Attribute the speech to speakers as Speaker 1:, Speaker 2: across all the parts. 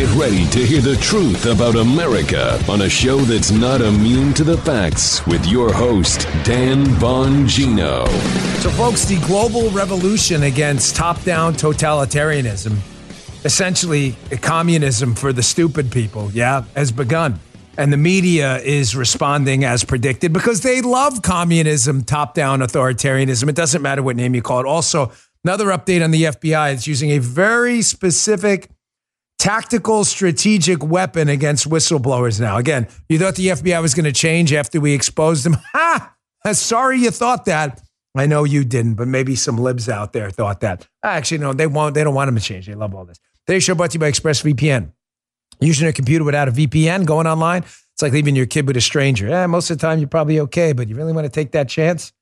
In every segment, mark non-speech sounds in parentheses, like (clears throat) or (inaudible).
Speaker 1: Get ready to hear the truth about America on a show that's not immune to the facts with your host, Dan Bongino.
Speaker 2: So, folks, the global revolution against top down totalitarianism, essentially communism for the stupid people, yeah, has begun. And the media is responding as predicted because they love communism, top down authoritarianism. It doesn't matter what name you call it. Also, another update on the FBI is using a very specific tactical strategic weapon against whistleblowers now. Again, you thought the FBI was going to change after we exposed them. (laughs) Ha! Sorry you thought that. I know you didn't, but maybe some libs out there thought that. Actually, no, they won't. They don't want them to change. They love all this. Today's show brought to you by ExpressVPN. Using a computer without a VPN, going online, it's like leaving your kid with a stranger. Yeah, most of the time you're probably okay, but you really want to take that chance?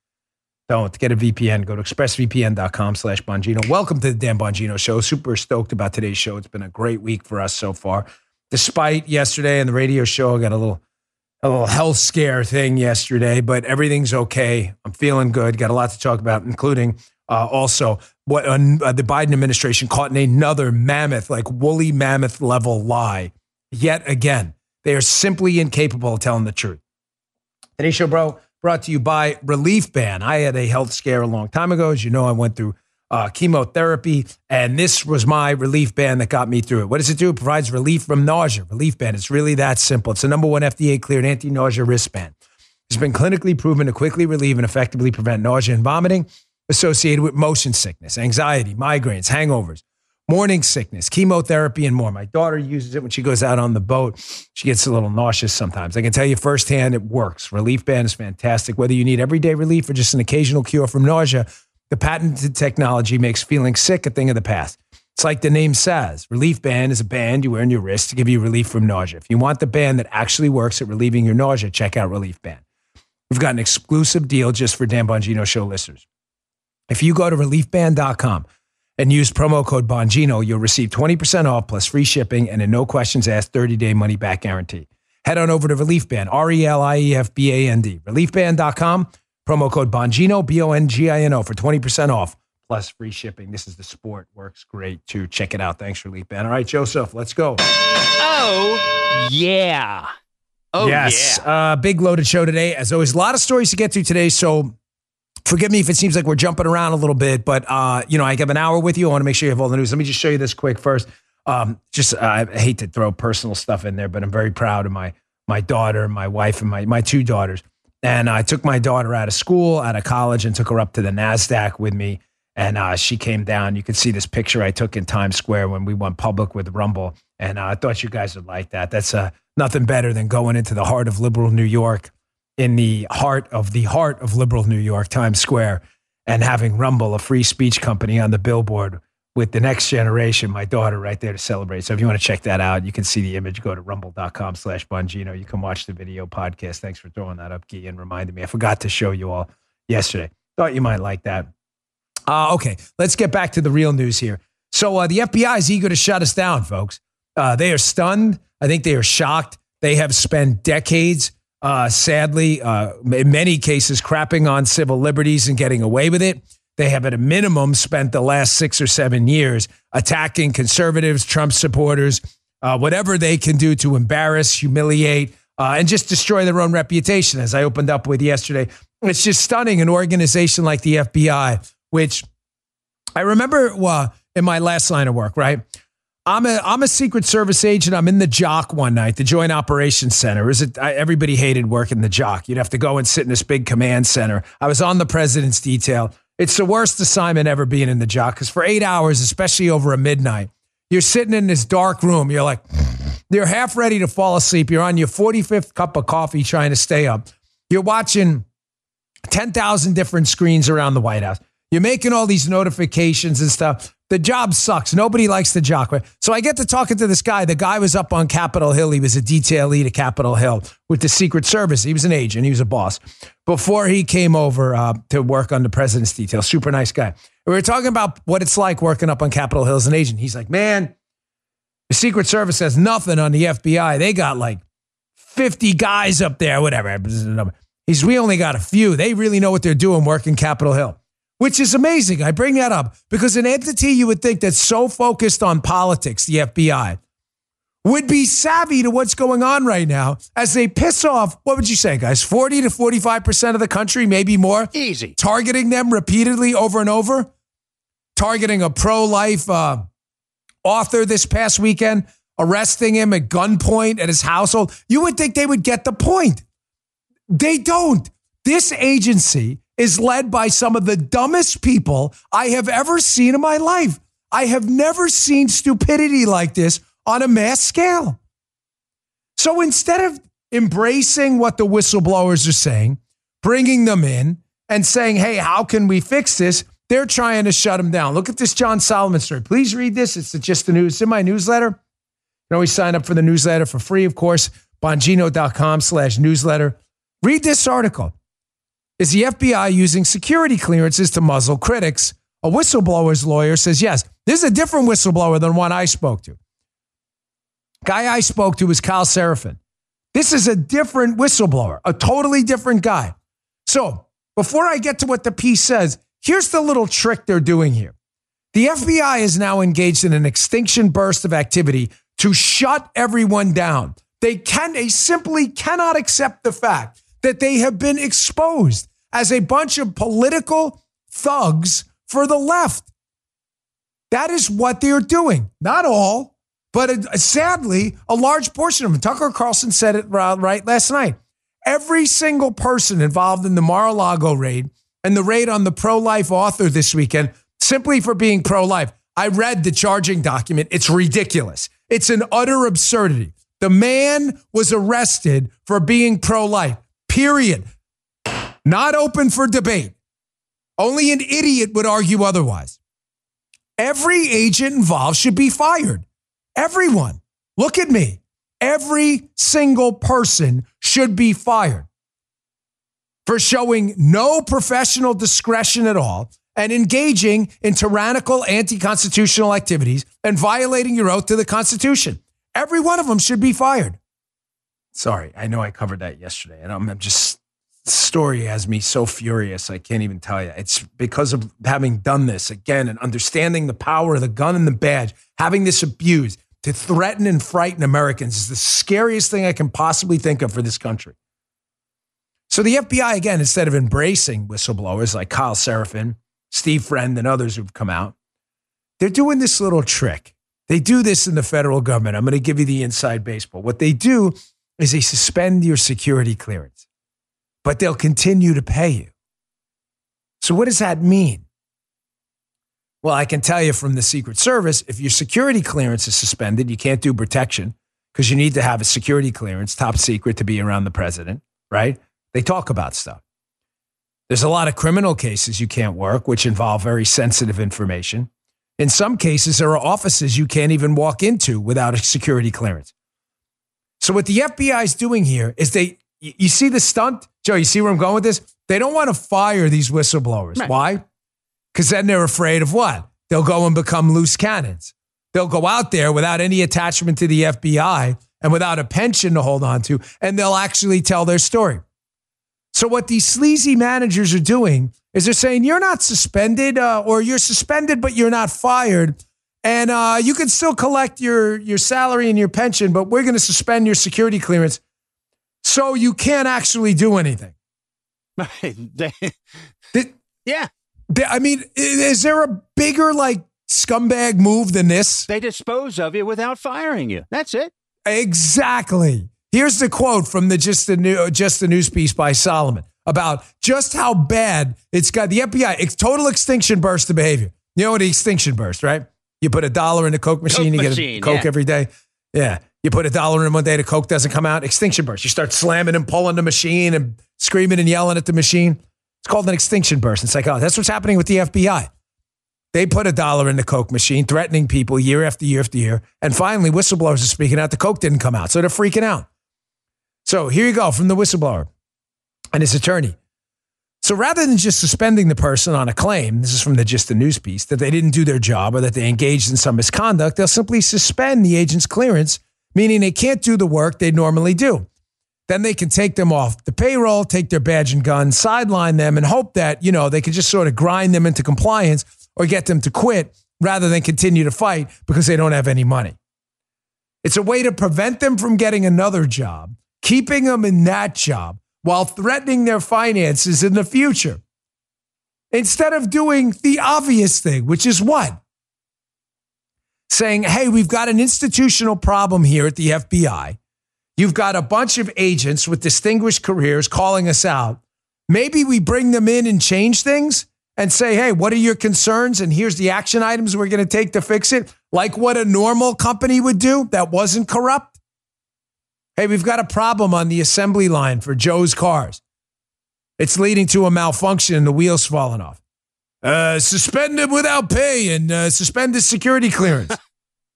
Speaker 2: Don't get a VPN. Go to expressvpn.com slash Bongino. Welcome to the Dan Bongino Show. Super stoked about today's show. It's been a great week for us so far. Despite yesterday and the radio show, I got a little a little health scare thing yesterday, but everything's okay. I'm feeling good. Got a lot to talk about, including uh, also what uh, the Biden administration caught in another mammoth, like woolly mammoth level lie. Yet again, they are simply incapable of telling the truth. Today's show, bro brought to you by Relief Band. I had a health scare a long time ago. As you know, I went through uh, chemotherapy, and this was my relief band that got me through it. What does it do? It provides relief from nausea. Relief band. It's really that simple. It's the number one FDA cleared anti nausea wristband. It's been clinically proven to quickly relieve and effectively prevent nausea and vomiting associated with motion sickness, anxiety, migraines, hangovers, morning sickness, chemotherapy, and more. My daughter uses it when she goes out on the boat. She gets a little nauseous sometimes. I can tell you firsthand it works. Relief Band is fantastic. Whether you need everyday relief or just an occasional cure from nausea, the patented technology makes feeling sick a thing of the past. It's like the name says Relief Band is a band you wear on your wrist to give you relief from nausea. If you want the band that actually works at relieving your nausea, check out Relief Band. We've got an exclusive deal just for Dan Bongino Show listeners. If you go to reliefband.com, and use promo code Bongino, you'll receive 20% off plus free shipping and a no questions asked 30 day money back guarantee. Head on over to Relief Band, R E L I E F B A N D, reliefband.com, promo code Bongino, B O N G I N O for 20% off plus free shipping. This is the sport. Works great too. Check it out. Thanks, Relief Band. All right, Joseph, let's go.
Speaker 3: Oh, yeah. Oh,
Speaker 2: yes.
Speaker 3: yeah.
Speaker 2: Uh, big loaded show today. As always, a lot of stories to get to today. So forgive me if it seems like we're jumping around a little bit, but uh, you know, I have an hour with you. I want to make sure you have all the news. Let me just show you this quick first. Um, just uh, I hate to throw personal stuff in there, but I'm very proud of my my daughter, my wife, and my my two daughters. And I took my daughter out of school, out of college, and took her up to the Nasdaq with me. And uh, she came down. You can see this picture I took in Times Square when we went public with Rumble. And uh, I thought you guys would like that. That's uh, nothing better than going into the heart of liberal New York in the heart of the heart of liberal New York, Times Square, and having Rumble, a free speech company, on the billboard with the next generation, my daughter right there to celebrate. So if you want to check that out, you can see the image. Go to rumble.com slash Bongino. You can watch the video podcast. Thanks for throwing that up, Guy, and reminding me. I forgot to show you all yesterday. Thought you might like that. Uh, okay, let's get back to the real news here. So uh, the FBI is eager to shut us down, folks. Uh, they are stunned. I think they are shocked. They have spent decades uh, sadly, uh, in many cases, crapping on civil liberties and getting away with it. They have, at a minimum, spent the last six or seven years attacking conservatives, Trump supporters, uh, whatever they can do to embarrass, humiliate, uh, and just destroy their own reputation. As I opened up with yesterday, it's just stunning. An organization like the FBI, which I remember in my last line of work, right? I'm a I'm a Secret Service agent. I'm in the Jock one night, the Joint Operations Center. Is it? I, everybody hated working the Jock. You'd have to go and sit in this big command center. I was on the president's detail. It's the worst assignment ever being in the Jock because for eight hours, especially over a midnight, you're sitting in this dark room. You're like, (sniffs) you're half ready to fall asleep. You're on your 45th cup of coffee trying to stay up. You're watching 10,000 different screens around the White House. You're making all these notifications and stuff. The job sucks. Nobody likes the job. So I get to talking to this guy. The guy was up on Capitol Hill. He was a detailee to Capitol Hill with the Secret Service. He was an agent. He was a boss before he came over uh, to work on the president's detail. Super nice guy. we were talking about what it's like working up on Capitol Hill as an agent. He's like, man, the Secret Service has nothing on the FBI. They got like 50 guys up there, whatever. He's, we only got a few. They really know what they're doing working Capitol Hill which is amazing. I bring that up because an entity you would think that's so focused on politics, the FBI, would be savvy to what's going on right now as they piss off, what would you say, guys? 40 to 45% of the country, maybe more?
Speaker 3: Easy.
Speaker 2: Targeting them repeatedly over and over? Targeting a pro life uh, author this past weekend, arresting him at gunpoint at his household. You would think they would get the point. They don't. This agency is led by some of the dumbest people I have ever seen in my life. I have never seen stupidity like this on a mass scale. So instead of embracing what the whistleblowers are saying, bringing them in and saying, hey, how can we fix this? They're trying to shut them down. Look at this John Solomon story. Please read this. It's just the news. It's in my newsletter. You can always sign up for the newsletter for free, of course, bongino.com slash newsletter. Read this article. Is the FBI using security clearances to muzzle critics? A whistleblower's lawyer says yes. This is a different whistleblower than one I spoke to. Guy I spoke to was Kyle Seraphin. This is a different whistleblower, a totally different guy. So before I get to what the piece says, here's the little trick they're doing here. The FBI is now engaged in an extinction burst of activity to shut everyone down. They can they simply cannot accept the fact that they have been exposed as a bunch of political thugs for the left. That is what they're doing. Not all, but uh, sadly, a large portion of them. Tucker Carlson said it right last night. Every single person involved in the Mar a Lago raid and the raid on the pro life author this weekend, simply for being pro life. I read the charging document. It's ridiculous. It's an utter absurdity. The man was arrested for being pro life, period. Not open for debate. Only an idiot would argue otherwise. Every agent involved should be fired. Everyone. Look at me. Every single person should be fired for showing no professional discretion at all and engaging in tyrannical anti constitutional activities and violating your oath to the Constitution. Every one of them should be fired. Sorry, I know I covered that yesterday, and I'm just story has me so furious. I can't even tell you. It's because of having done this again and understanding the power of the gun and the badge, having this abused to threaten and frighten Americans is the scariest thing I can possibly think of for this country. So the FBI, again, instead of embracing whistleblowers like Kyle Seraphin, Steve Friend, and others who've come out, they're doing this little trick. They do this in the federal government. I'm going to give you the inside baseball. What they do is they suspend your security clearance but they'll continue to pay you. So, what does that mean? Well, I can tell you from the Secret Service if your security clearance is suspended, you can't do protection because you need to have a security clearance, top secret, to be around the president, right? They talk about stuff. There's a lot of criminal cases you can't work, which involve very sensitive information. In some cases, there are offices you can't even walk into without a security clearance. So, what the FBI is doing here is they you see the stunt? Joe, you see where I'm going with this? They don't want to fire these whistleblowers. Right. Why? Because then they're afraid of what? They'll go and become loose cannons. They'll go out there without any attachment to the FBI and without a pension to hold on to, and they'll actually tell their story. So, what these sleazy managers are doing is they're saying, You're not suspended, uh, or you're suspended, but you're not fired. And uh, you can still collect your, your salary and your pension, but we're going to suspend your security clearance so you can't actually do anything. (laughs)
Speaker 3: yeah.
Speaker 2: I mean, is there a bigger like scumbag move than this?
Speaker 3: They dispose of you without firing you. That's it.
Speaker 2: Exactly. Here's the quote from the just the new just the news piece by Solomon about just how bad it's got the FBI. It's total extinction burst of behavior. You know what extinction burst, right? You put a dollar in the Coke machine, Coke you get a Coke yeah. every day. Yeah. You put a dollar in one day, the Coke doesn't come out. Extinction burst. You start slamming and pulling the machine and screaming and yelling at the machine. It's called an extinction burst. It's like, oh, that's what's happening with the FBI. They put a dollar in the Coke machine, threatening people year after year after year. And finally, whistleblowers are speaking out. The Coke didn't come out. So they're freaking out. So here you go from the whistleblower and his attorney. So rather than just suspending the person on a claim, this is from the just the news piece, that they didn't do their job or that they engaged in some misconduct, they'll simply suspend the agent's clearance meaning they can't do the work they normally do. Then they can take them off the payroll, take their badge and gun, sideline them, and hope that, you know, they can just sort of grind them into compliance or get them to quit rather than continue to fight because they don't have any money. It's a way to prevent them from getting another job, keeping them in that job while threatening their finances in the future. Instead of doing the obvious thing, which is what? Saying, hey, we've got an institutional problem here at the FBI. You've got a bunch of agents with distinguished careers calling us out. Maybe we bring them in and change things and say, hey, what are your concerns? And here's the action items we're going to take to fix it, like what a normal company would do that wasn't corrupt. Hey, we've got a problem on the assembly line for Joe's cars. It's leading to a malfunction and the wheels falling off. Uh, suspend him without pay and uh, suspend his security clearance.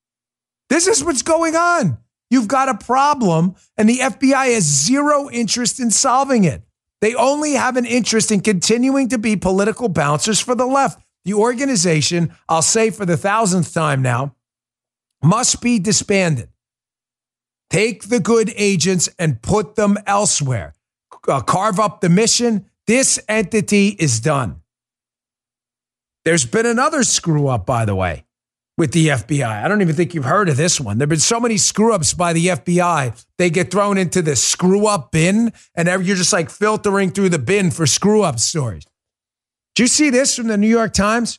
Speaker 2: (laughs) this is what's going on. You've got a problem, and the FBI has zero interest in solving it. They only have an interest in continuing to be political bouncers for the left. The organization, I'll say for the thousandth time now, must be disbanded. Take the good agents and put them elsewhere. Uh, carve up the mission. This entity is done. There's been another screw up, by the way with the FBI. I don't even think you've heard of this one. There have been so many screw ups by the FBI. They get thrown into the screw up bin, and you're just like filtering through the bin for screw up stories. Do you see this from the New York Times?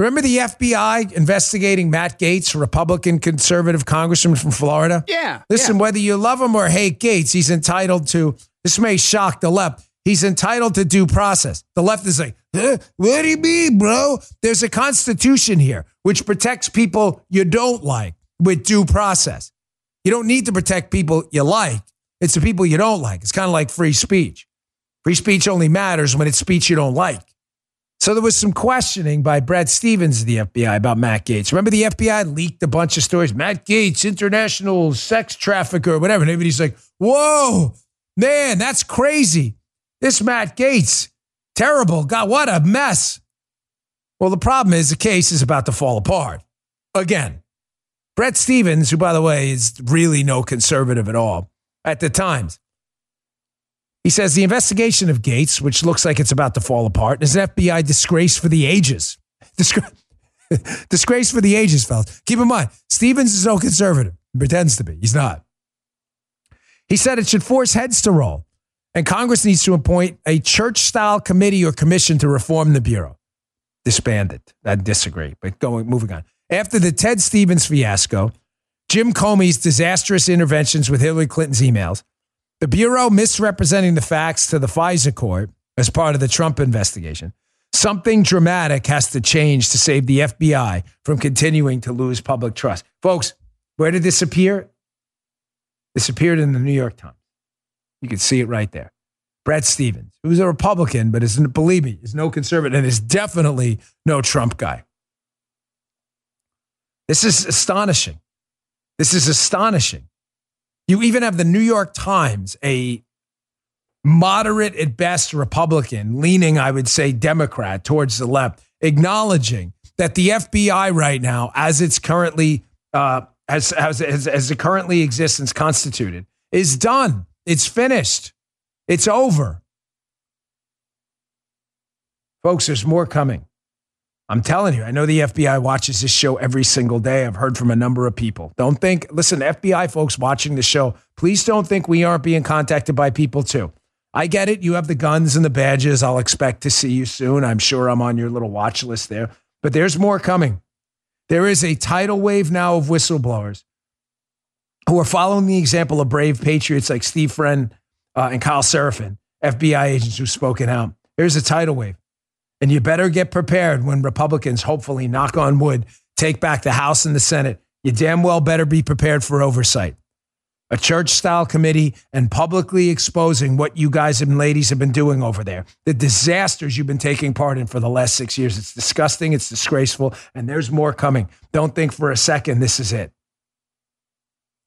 Speaker 2: Remember the FBI investigating Matt Gaetz, Republican conservative congressman from Florida?
Speaker 3: Yeah.
Speaker 2: Listen,
Speaker 3: yeah.
Speaker 2: whether you love him or hate Gaetz, he's entitled to, this may shock the left, he's entitled to due process. The left is like, huh? what do you mean, bro? There's a constitution here which protects people you don't like with due process. You don't need to protect people you like. It's the people you don't like. It's kind of like free speech. Free speech only matters when it's speech you don't like. So there was some questioning by Bret Stephens of the FBI about Matt Gaetz. Remember the FBI leaked a bunch of stories. Matt Gaetz, international sex trafficker, whatever. And everybody's like, whoa, man, that's crazy. This Matt Gaetz, terrible. God, what a mess. Well, the problem is the case is about to fall apart. Again, Bret Stephens, who, by the way, is really no conservative at all at the Times, he says the investigation of Gaetz, which looks like it's about to fall apart, is an FBI disgrace for the ages. (laughs) Disgra- (laughs) disgrace for the ages, fellas. Keep in mind, Stephens is no conservative. He pretends to be. He's not. He said it should force heads to roll, and Congress needs to appoint a church style committee or commission to reform the Bureau disbanded. I disagree, but going moving on. After the Ted Stevens fiasco, Jim Comey's disastrous interventions with Hillary Clinton's emails, the Bureau misrepresenting the facts to the FISA court as part of the Trump investigation, something dramatic has to change to save the FBI from continuing to lose public trust. Folks, where did this appear? This appeared in the New York Times. You can see it right there. Bret Stephens, who's a Republican, but is, believe me, is no conservative and is definitely no Trump guy. This is astonishing. This is astonishing. You even have the New York Times, a moderate at best Republican, leaning, I would say, Democrat towards the left, acknowledging that the FBI right now, as it's currently uh, as, as, as, as it currently exists and constituted, is done. It's finished. It's over. Folks, there's more coming. I'm telling you, I know the FBI watches this show every single day. I've heard from a number of people. Don't think, listen, FBI folks watching the show, please don't think we aren't being contacted by people too. I get it. You have the guns and the badges. I'll expect to see you soon. I'm sure I'm on your little watch list there, but there's more coming. There is a tidal wave now of whistleblowers who are following the example of brave patriots like Steve Friend uh, and Kyle Seraphin, FBI agents who've spoken out. Here's a tidal wave. And you better get prepared when Republicans, hopefully, knock on wood, take back the House and the Senate. You damn well better be prepared for oversight. A church style committee and publicly exposing what you guys and ladies have been doing over there, the disasters you've been taking part in for the last six years. It's disgusting, it's disgraceful, and there's more coming. Don't think for a second this is it.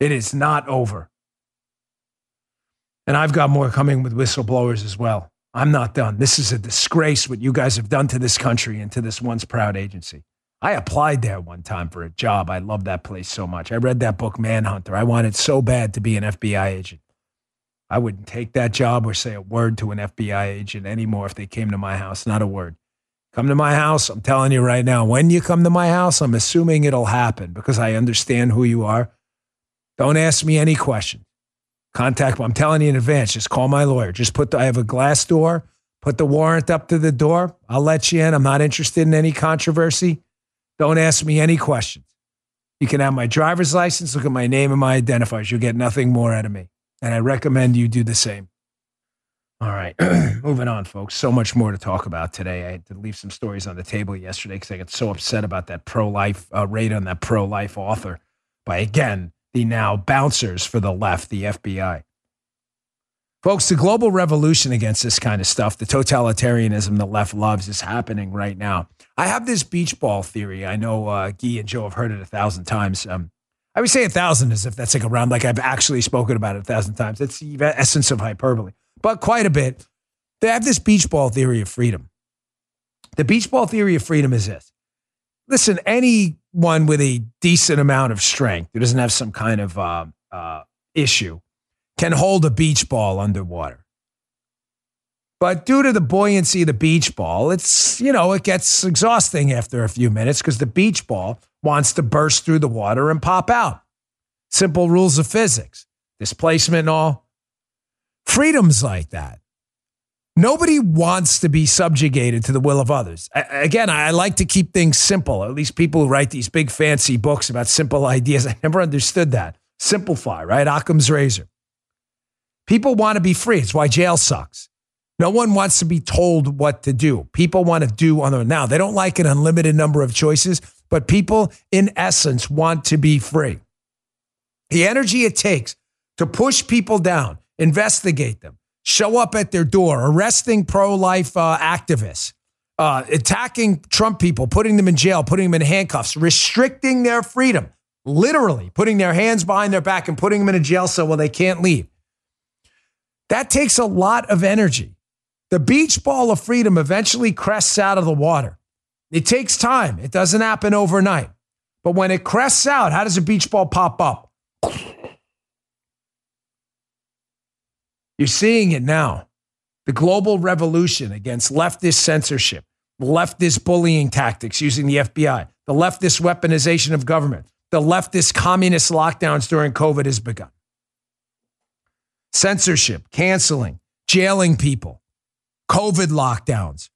Speaker 2: It is not over. And I've got more coming with whistleblowers as well. I'm not done. This is a disgrace what you guys have done to this country and to this once proud agency. I applied there one time for a job. I love that place so much. I read that book, Manhunter. I wanted so bad to be an FBI agent. I wouldn't take that job or say a word to an FBI agent anymore if they came to my house. Not a word. Come to my house. I'm telling you right now, when you come to my house, I'm assuming it'll happen because I understand who you are. Don't ask me any questions. Contact. I'm telling you in advance, just call my lawyer. Just put the, I have a glass door, put the warrant up to the door. I'll let you in. I'm not interested in any controversy. Don't ask me any questions. You can have my driver's license, look at my name and my identifiers. You'll get nothing more out of me. And I recommend you do the same. All right, (clears throat) moving on, folks. So much more to talk about today. I had to leave some stories on the table yesterday because I got so upset about that pro life uh, raid on that pro life author by, again, the now bouncers for the left, the FBI. Folks, the global revolution against this kind of stuff, the totalitarianism the left loves, is happening right now. I have this beach ball theory. I know uh, Guy and Joe have heard it a thousand times. Um, I would say a thousand as if that's like around, like I've actually spoken about it a thousand times. That's the essence of hyperbole, but quite a bit. They have this beach ball theory of freedom. The beach ball theory of freedom is this listen, anyone with a decent amount of strength who doesn't have some kind of uh, uh, issue can hold a beach ball underwater. But due to the buoyancy of the beach ball, it's, you know, it gets exhausting after a few minutes because the beach ball wants to burst through the water and pop out. Simple rules of physics, displacement and all. Freedom's like that. Nobody wants to be subjugated to the will of others. I, again, I like to keep things simple. At least people who write these big fancy books about simple (laughs) ideas, I never understood that. Simplify, right? Occam's razor. People want to be free. It's why jail sucks. No one wants to be told what to do. People want to do on their own. now. They don't like an unlimited number of choices, but people in essence want to be free. The energy it takes to push people down, investigate them, show up at their door, arresting pro life uh, activists, uh, attacking Trump people, putting them in jail, putting them in handcuffs, restricting their freedom, literally putting their hands behind their back and putting them in a jail cell where they can't leave. That takes a lot of energy. The beach ball of freedom eventually crests out of the water. It takes time, it doesn't happen overnight. But when it crests out, how does a beach ball pop up? You're seeing it now. The global revolution against leftist censorship, leftist bullying tactics using the FBI, the leftist weaponization of government, the leftist communist lockdowns during COVID has begun. Censorship, canceling, jailing people, COVID lockdowns.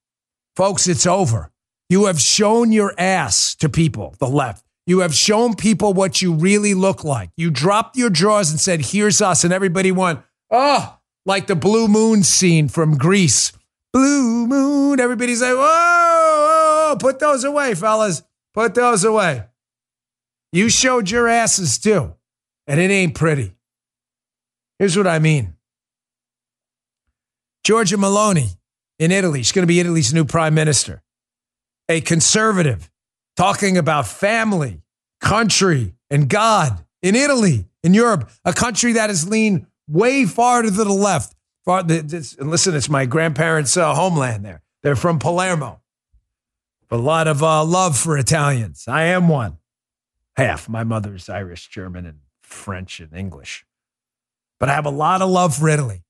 Speaker 2: Folks, it's over. You have shown your ass to people, the left. You have shown people what you really look like. You dropped your drawers and said, Here's us. And everybody went, Oh, like the Blue Moon scene from Grease. Blue Moon. Everybody's like, whoa, whoa, put those away, fellas. Put those away. You showed your asses too, and it ain't pretty. Here's what I mean Giorgia Meloni in Italy, she's going to be Italy's new prime minister, a conservative talking about family, country, and God in Italy, in Europe, a country that has leaned way far to the left. Far, this, and listen, it's my grandparents' uh, homeland there. They're from Palermo. A lot of uh, love for Italians. I am one. Half. My mother's Irish, German, and French and English. But I have a lot of love for Italy.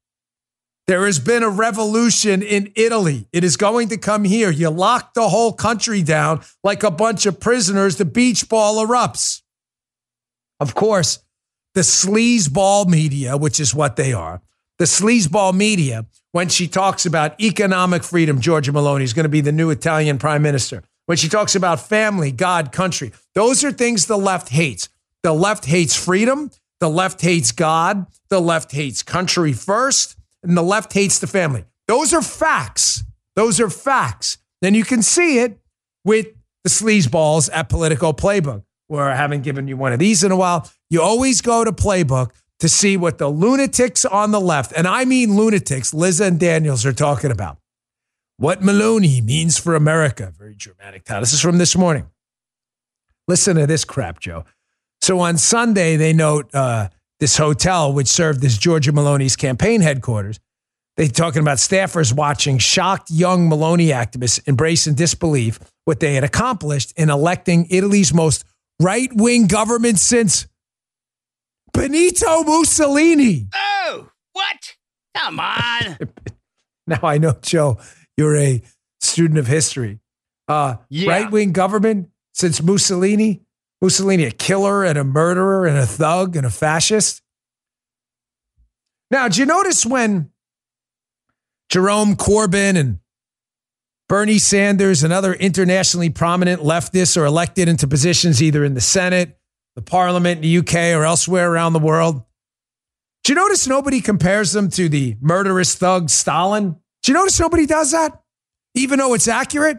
Speaker 2: There has been a revolution in Italy. It is going to come here. You lock the whole country down like a bunch of prisoners. The beach ball erupts. Of course, the sleazeball media, which is what they are, the sleazeball media, when she talks about economic freedom, Giorgia Meloni is going to be the new Italian prime minister. When she talks about family, God, country, those are things the left hates. The left hates freedom. The left hates God. The left hates country first. And the left hates the family. Those are facts. Those are facts. Then you can see it with the sleazeballs at Politico Playbook where I haven't given you one of these in a while. You always go to Playbook to see what the lunatics on the left, and I mean lunatics, Liz and Daniels are talking about. What Meloni means for America. Very dramatic title. This is from this morning. Listen to this crap, Joe. So on Sunday, they note uh, this hotel, which served as Giorgia Meloni's campaign headquarters. They're talking about staffers watching shocked young Meloni activists embrace in disbelief what they had accomplished in electing Italy's most right wing government since Benito Mussolini.
Speaker 3: Oh, what? Come on. (laughs)
Speaker 2: now I know, Joe, you're a student of history. Uh, yeah. Right wing government since Mussolini. Mussolini a killer and a murderer and a thug and a fascist? Now, do you notice when Jerome Corbyn and Bernie Sanders and other internationally prominent leftists are elected into positions either in the Senate, the Parliament, in the UK, or elsewhere around the world? Do you notice nobody compares them to the murderous thug Stalin? Do you notice nobody does that? Even though it's accurate?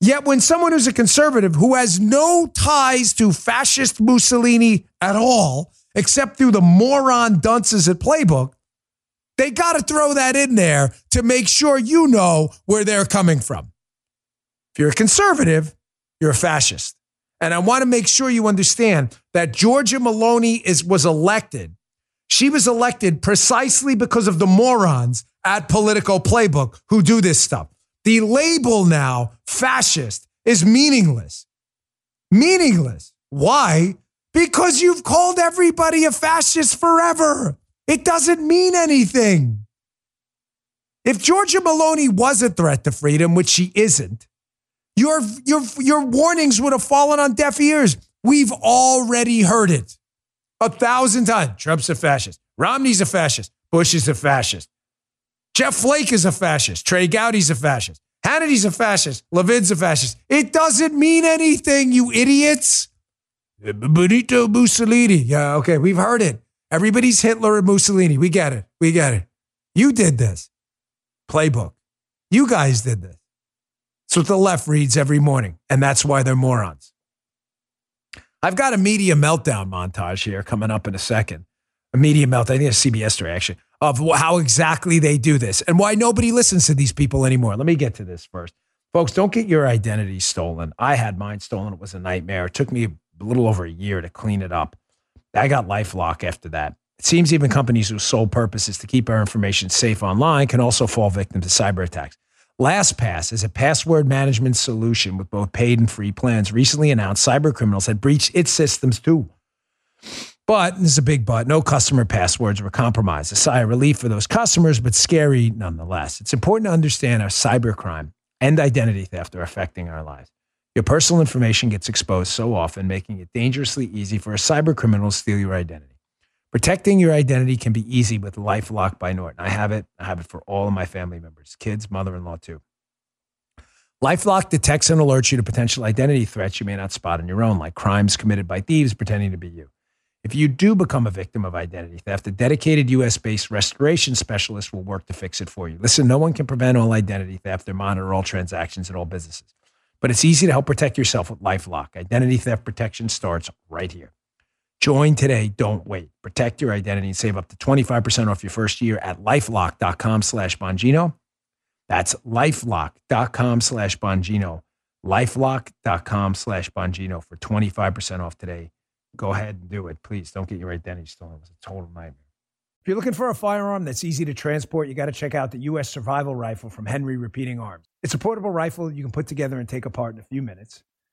Speaker 2: Yet when someone who's a conservative who has no ties to fascist Mussolini at all, except through the moron dunces at Playbook, they got to throw that in there to make sure you know where they're coming from. If you're a conservative, you're a fascist. And I want to make sure you understand that Giorgia Meloni is, was elected she was elected precisely because of the morons at Politico Playbook who do this stuff. The label now, fascist, is meaningless. Meaningless. Why? Because you've called everybody a fascist forever. It doesn't mean anything. If Giorgia Meloni was a threat to freedom, which she isn't, your, your, your warnings would have fallen on deaf ears. We've already heard it a thousand times. Trump's a fascist. Romney's a fascist. Bush is a fascist. Jeff Flake is a fascist. Trey Gowdy's a fascist. Hannity's a fascist. Levin's a fascist. It doesn't mean anything, you idiots. Benito Mussolini. Yeah, okay, we've heard it. Everybody's Hitler and Mussolini. We get it. We get it. You did this. Playbook. You guys did this. It's what the left reads every morning, and that's why they're morons. I've got a media meltdown montage here coming up in a second. A media meltdown. I think it's CBS story actually of how exactly they do this and why nobody listens to these people anymore. Let me get to this first. Folks, don't get your identity stolen. I had mine stolen. It was a nightmare. It took me a little over a year to clean it up. I got Lifelock after that. It seems even companies whose sole purpose is to keep our information safe online can also fall victim to cyber attacks. LastPass is a password management solution with both paid and free plans. Recently announced cyber criminals had breached its systems too. But this is a big but. No customer passwords were compromised. A sigh of relief for those customers, but scary nonetheless. It's important to understand how cybercrime and identity theft are affecting our lives. Your personal information gets exposed so often, making it dangerously easy for a cyber criminal to steal your identity. Protecting your identity can be easy with LifeLock by Norton. I have it. I have it for all of my family members, kids, mother-in-law too. LifeLock detects and alerts you to potential identity threats you may not spot on your own, like crimes committed by thieves pretending to be you. If you do become a victim of identity theft, a dedicated US based restoration specialist will work to fix it for you. Listen, no one can prevent all identity theft or monitor all transactions at all businesses, but it's easy to help protect yourself with Lifelock. Identity theft protection starts right here. Join today. Don't wait. Protect your identity and save up to 25% off your first year at lifelock.com slash Bongino. That's lifelock.com slash Bongino. Lifelock.com slash Bongino for 25% off today. Go ahead and do it. Please don't get your identity stolen. It was a total nightmare. If you're looking for a firearm that's easy to transport, you got to check out the U.S. Survival Rifle from Henry Repeating Arms. It's a portable rifle you can put together and take apart in a few minutes.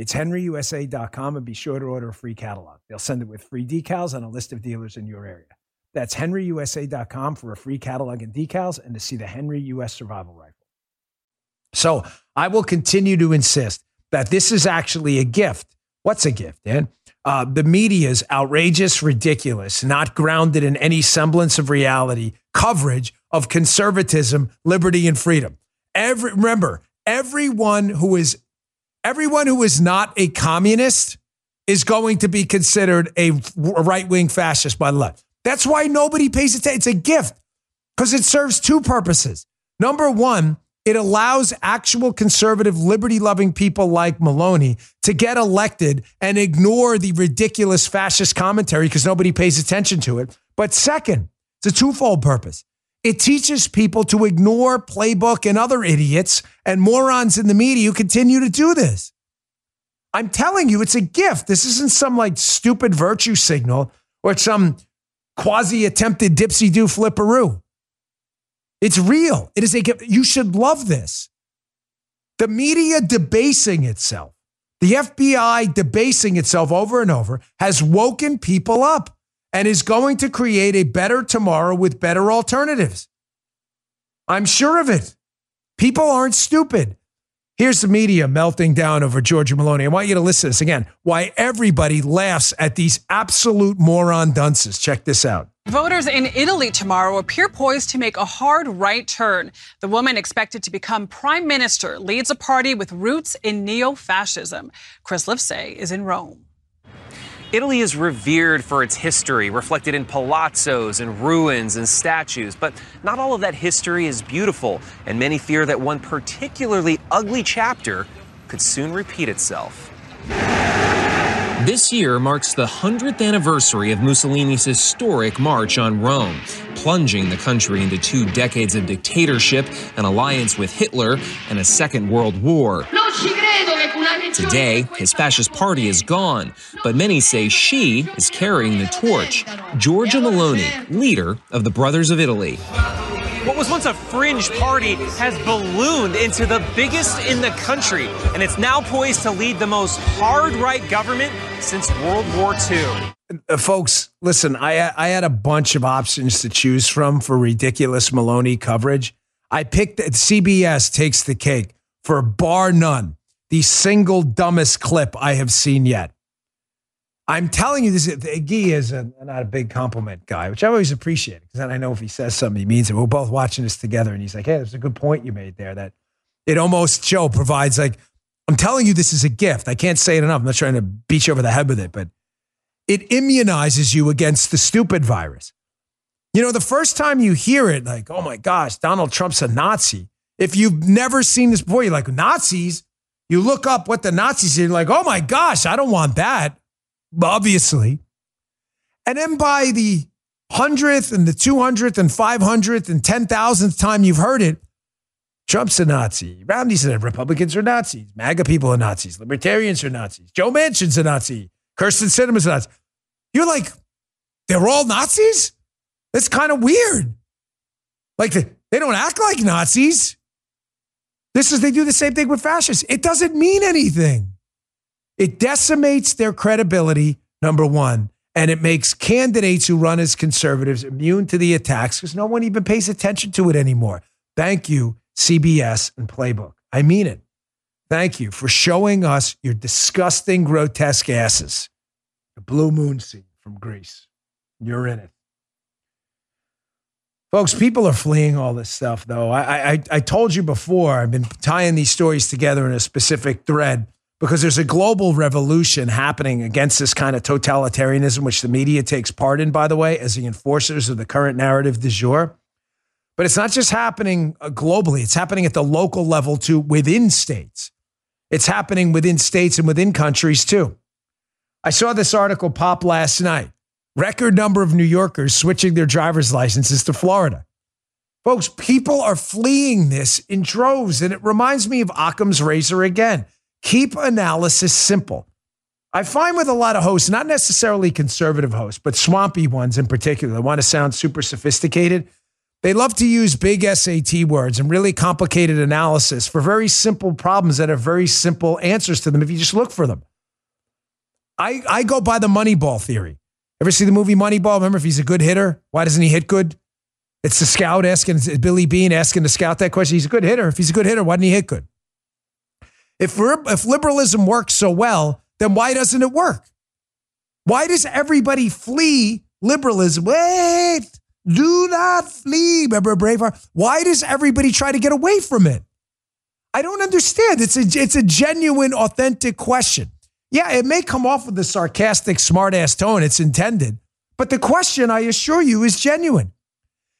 Speaker 2: it's henryusa.com and be sure to order a free catalog. They'll send it with free decals and a list of dealers in your area. That's henryusa.com for a free catalog and decals and to see the Henry US Survival Rifle. So I will continue to insist that this is actually a gift. What's a gift, Dan? Uh, the media's outrageous, ridiculous, not grounded in any semblance of reality coverage of conservatism, liberty, and freedom. Every remember, everyone who is everyone who is not a communist is going to be considered a right wing fascist by the left. That's why nobody pays attention. It's a gift because it serves two purposes. Number one, it allows actual conservative, liberty loving people like Meloni to get elected and ignore the ridiculous fascist commentary because nobody pays attention to it. But second, it's a twofold purpose. It teaches people to ignore Playbook and other idiots and morons in the media who continue to do this. I'm telling you, it's a gift. This isn't some like stupid virtue signal or some quasi attempted dipsy do flipperoo. It's real. It is a gift. You should love this. The media debasing itself, the FBI debasing itself over and over has woken people up and is going to create a better tomorrow with better alternatives. I'm sure of it. People aren't stupid. Here's the media melting down over Giorgia Meloni. I want you to listen to this again. Why everybody laughs at these absolute moron dunces. Check this out.
Speaker 4: Voters in Italy tomorrow appear poised to make a hard right turn. The woman expected to become prime minister leads a party with roots in neo fascism. Chris Livesay is in Rome.
Speaker 5: Italy is revered for its history, reflected in palazzos and ruins and statues. But not all of that history is beautiful, and many fear that one particularly ugly chapter could soon repeat itself. This year marks the 100th anniversary of Mussolini's historic march on Rome, plunging the country into two decades of dictatorship, an alliance with Hitler, and a Second World War. Today, his fascist party is gone, but many say she is carrying the torch. Giorgia Meloni, leader of the Brothers of Italy. What was once a fringe party has ballooned into the biggest in the country, and it's now poised to lead the most hard right government since World War II.
Speaker 2: Uh, folks, listen, I, I had a bunch of options to choose from for ridiculous Meloni coverage. I picked CBS takes the cake for bar none, the single dumbest clip I have seen yet. I'm telling you this. Guy is a, not a big compliment guy, which I always appreciate because then I know if he says something, he means it. We're both watching this together, and he's like, "Hey, there's a good point you made there." That it almost Joe provides like, I'm telling you, this is a gift. I can't say it enough. I'm not trying to beat you over the head with it, but it immunizes you against the stupid virus. You know, the first time you hear it, like, oh my gosh, Donald Trump's a Nazi. If you've never seen this before, you're like, Nazis? You look up what the Nazis you're like, oh my gosh, I don't want that obviously. And then by the hundredth and the 200th and 500th and 10,000th time you've heard it, Trump's a Nazi. Romney said Republicans are Nazis. MAGA people are Nazis. Libertarians are Nazis. Joe Manchin's a Nazi. Kyrsten Sinema's a Nazi. You're like, they're all Nazis? That's kind of weird. Like, they don't act like Nazis. This is, they do the same thing with fascists. It doesn't mean anything. It decimates their credibility, number one, and it makes candidates who run as conservatives immune to the attacks because no one even pays attention to it anymore. Thank you, CBS and Playbook. I mean it. Thank you for showing us your disgusting, grotesque asses. The blue moon scene from Grease. You're in it. Folks, people are fleeing all this stuff, though. I, I, I told you before, I've been tying these stories together in a specific thread because there's a global revolution happening against this kind of totalitarianism, which the media takes part in, by the way, as the enforcers of the current narrative du jour. But it's not just happening uh, globally, it's happening at the local level too, within states. It's happening within states and within countries too. I saw this article pop last night. Record number of New Yorkers switching their driver's licenses to Florida. Folks, people are fleeing this in droves, and it reminds me of Occam's razor again. Keep analysis simple. I find with a lot of hosts, not necessarily conservative hosts, but swampy ones in particular, that want to sound super sophisticated. They love to use big SAT words and really complicated analysis for very simple problems that have very simple answers to them if you just look for them. I, I go by the Moneyball theory. Ever see the movie Moneyball? Remember, if he's a good hitter, why doesn't he hit good? It's the scout asking, Billy Beane asking the scout that question. He's a good hitter. If he's a good hitter, why didn't he hit good? If, if liberalism works so well, then why doesn't it work? Why does everybody flee liberalism? Wait, do not flee. Remember Braveheart? Why does everybody try to get away from it? I don't understand. It's a, it's a genuine, authentic question. Yeah, it may come off with a sarcastic, smartass tone. It's intended. But the question, I assure you, is genuine.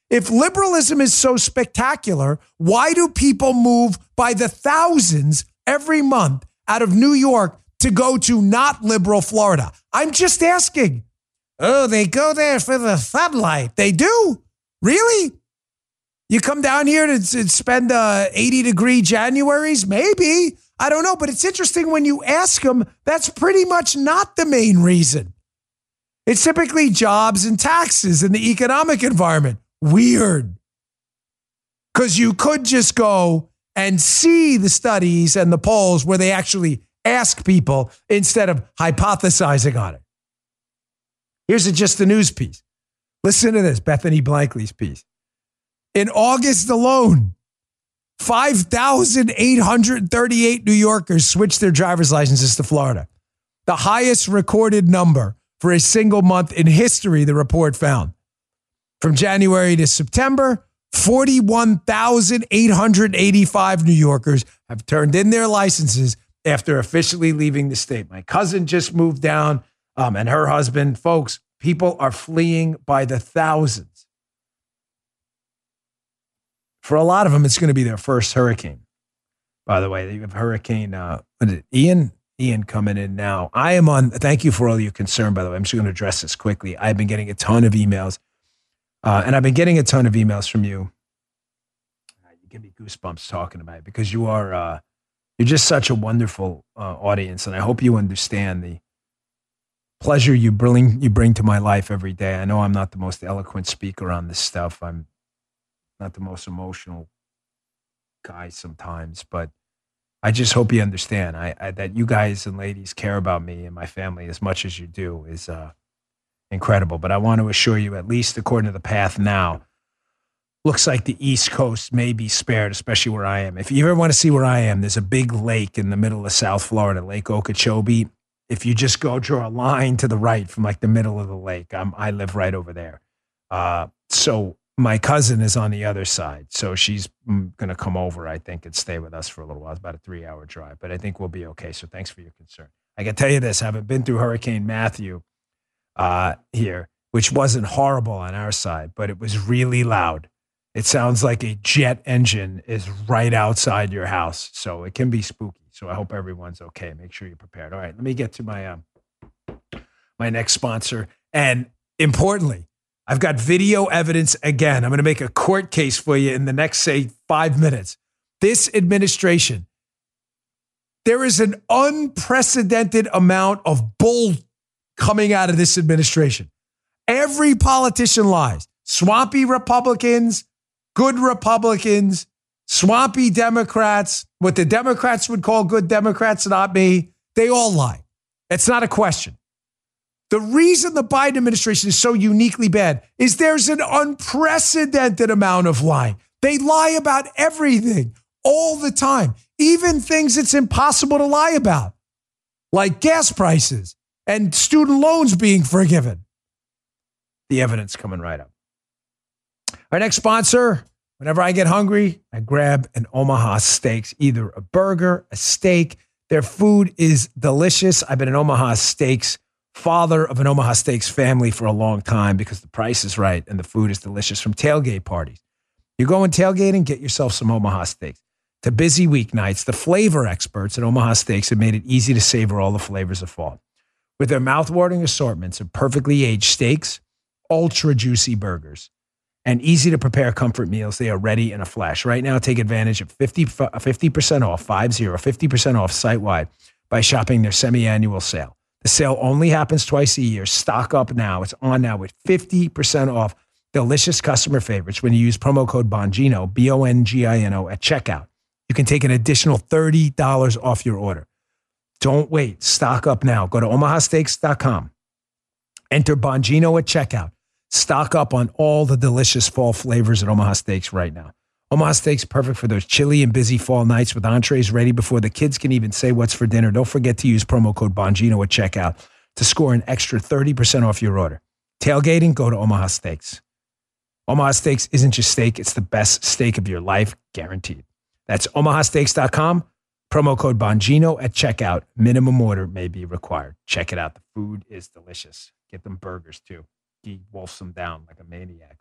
Speaker 2: If liberalism is so spectacular, why do people move by the thousands every month out of New York to go to not liberal Florida? I'm just asking. Oh, they go there for the sunlight. They do? Really? You come down here to, to spend uh, 80 degree Januaries? Maybe. I don't know, but it's interesting when you ask them, that's pretty much not the main reason. It's typically jobs and taxes and the economic environment. Weird. Because you could just go and see the studies and the polls where they actually ask people instead of hypothesizing on it. Here's a, just a news piece. Listen to this Bethany Blankley's piece. In August alone, 5,838 New Yorkers switched their driver's licenses to Florida, the highest recorded number for a single month in history, the report found. From January to September, 41,885 New Yorkers have turned in their licenses after officially leaving the state. My cousin just moved down um, and her husband. Folks, people are fleeing by the thousands. For a lot of them, it's going to be their first hurricane. By the way, you have Hurricane uh, Ian. Ian coming in now. I am on. Thank you for all your concern. By the way, I'm just going to address this quickly. I've been getting a ton of emails, uh, and I've been getting a ton of emails from you. You give me goosebumps talking about it because you are uh, you're just such a wonderful uh, audience, and I hope you understand the pleasure you bring you bring to my life every day. I know I'm not the most eloquent speaker on this stuff. I'm not the most emotional guy sometimes, but I just hope you understand I, I, that you guys and ladies care about me and my family as much as you do is uh, incredible. But I want to assure you, at least according to the path now, looks like the East Coast may be spared, especially where I am. If you ever want to see where I am, there's a big lake in the middle of South Florida, Lake Okeechobee. If you just go draw a line to the right from like the middle of the lake, I'm, I live right over there. Uh, so my cousin is on the other side. So she's mm, going to come over, I think, and stay with us for a little while. It's about a three hour drive, but I think we'll be okay. So thanks for your concern. I can tell you this I haven't been through Hurricane Matthew uh, here, which wasn't horrible on our side, but it was really loud. It sounds like a jet engine is right outside your house. So it can be spooky. So I hope everyone's okay. Make sure you're prepared. All right, let me get to my um, my next sponsor. And importantly, I've got video evidence again. I'm going to make a court case for you in the next, say, five minutes. This administration, there is an unprecedented amount of bull coming out of this administration. Every politician lies. Swampy Republicans, good Republicans, swampy Democrats, what the Democrats would call good Democrats, not me. They all lie. It's not a question. The reason the Biden administration is so uniquely bad is there's an unprecedented amount of lying. They lie about everything all the time, even things it's impossible to lie about, like gas prices and student loans being forgiven. The evidence coming right up. Our next sponsor whenever I get hungry, I grab an Omaha Steaks, either a burger, a steak. Their food is delicious. I've been an Omaha Steaks father of an Omaha Steaks family for a long time because the price is right and the food is delicious from tailgate parties. You go and tailgate and get yourself some Omaha Steaks. To busy weeknights, the flavor experts at Omaha Steaks have made it easy to savor all the flavors of fall. With their mouthwatering assortments of perfectly aged steaks, ultra juicy burgers, and easy to prepare comfort meals, they are ready in a flash. Right now, take advantage of 50, 50% off, 50, 50% off site wide by shopping their semi annual sale. The sale only happens twice a year. Stock up now. It's on now with 50% off delicious customer favorites when you use promo code Bongino, B O N G I N O, at checkout. You can take an additional $30 off your order. Don't wait. Stock up now. Go to omahasteaks.com. Enter Bongino at checkout. Stock up on all the delicious fall flavors at Omaha Steaks right now. Omaha Steaks perfect for those chilly and busy fall nights with entrees ready before the kids can even say what's for dinner. Don't forget to use promo code Bongino at checkout to score an extra 30% off your order. Tailgating, go to Omaha Steaks. Omaha Steaks isn't just steak, it's the best steak of your life, guaranteed. That's omahasteaks.com. Promo code Bongino at checkout. Minimum order may be required. Check it out. The food is delicious. Get them burgers too. He wolfs them down like a maniac.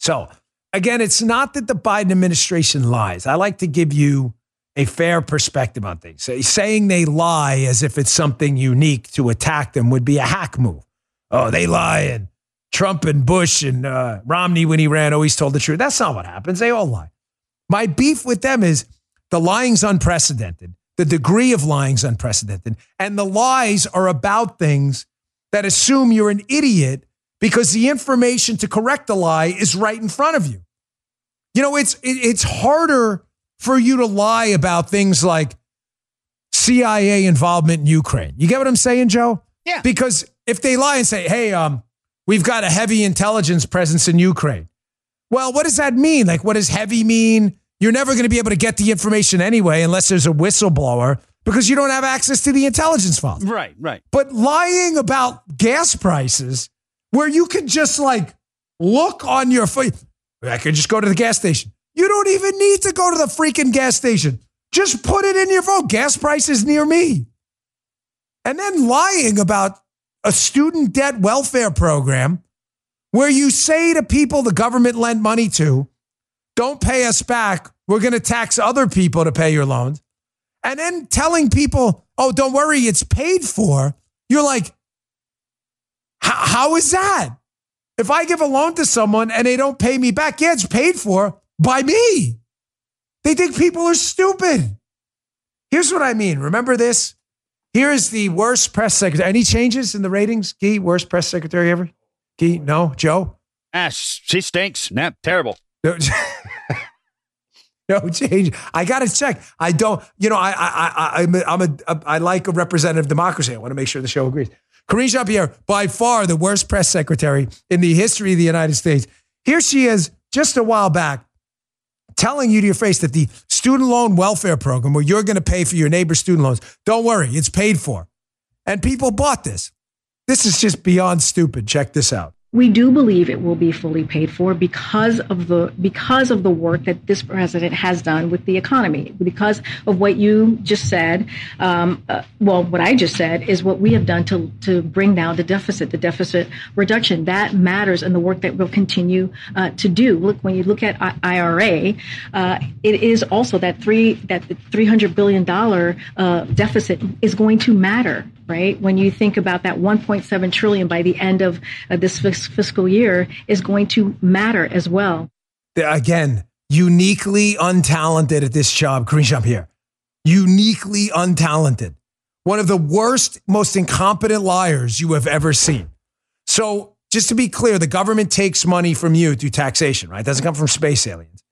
Speaker 2: So, again, it's not that the Biden administration lies. I like to give you a fair perspective on things. Saying they lie as if it's something unique to attack them would be a hack move. Oh, they lie. And Trump and Bush and uh, Romney, when he ran, always told the truth. That's not what happens. They all lie. My beef with them is the lying's unprecedented. The degree of lying's unprecedented. And the lies are about things that assume you're an idiot because the information to correct the lie is right in front of you. You know, it's it, it's harder for you to lie about things like CIA involvement in Ukraine. You get what I'm saying, Joe?
Speaker 3: Yeah.
Speaker 2: Because if they lie and say, "Hey, um, we've got a heavy intelligence presence in Ukraine," well, what does that mean? Like, what does heavy mean? You're never going to be able to get the information anyway unless there's a whistleblower because you don't have access to the intelligence files.
Speaker 3: Right, right.
Speaker 2: But lying about gas prices where you can just like look on your phone. I could just go to the gas station. You don't even need to go to the freaking gas station. Just put it in your phone. Gas prices near me. And then lying about a student debt welfare program where you say to people the government lent money to, don't pay us back. We're going to tax other people to pay your loans. And then telling people, oh, don't worry, it's paid for. You're like, how is that? If I give a loan to someone and they don't pay me back, yeah, it's paid for by me. They think people are stupid. Here's what I mean. Remember this? Here is the worst press secretary. Any changes in the ratings? Gee, worst press secretary ever? Gee, no? Joe?
Speaker 3: Ah, she stinks. Nah, terrible.
Speaker 2: No, (laughs) no change. I got to check. I don't, you know, I, I, I, I'm a, I'm a, I like a representative democracy. I want to make sure the show agrees. Karine Jean Pierre, by far the worst press secretary in the history of the United States. Here she is just a while back telling you to your face that the student loan welfare program, where you're going to pay for your neighbor's student loans, don't worry, it's paid for. And people bought this. This is just beyond stupid. Check this out.
Speaker 6: We do believe it will be fully paid for because of the because of the work that this president has done with the economy. Because of what you just said, um, uh, well, what I just said is what we have done to to bring down the deficit, the deficit reduction. That matters, and the work that we'll continue uh, to do. Look, when you look at IRA, uh, it is also that three that the three hundred billion dollar uh, deficit is going to matter right? When you think about that 1.7 trillion by the end of uh, this fiscal year is going to matter as well.
Speaker 2: Again, uniquely untalented at this job, Karine Jean-Pierre. Uniquely untalented. One of the worst, most incompetent liars you have ever seen. So, just to be clear, the government takes money from you through taxation, right? It doesn't come from space aliens.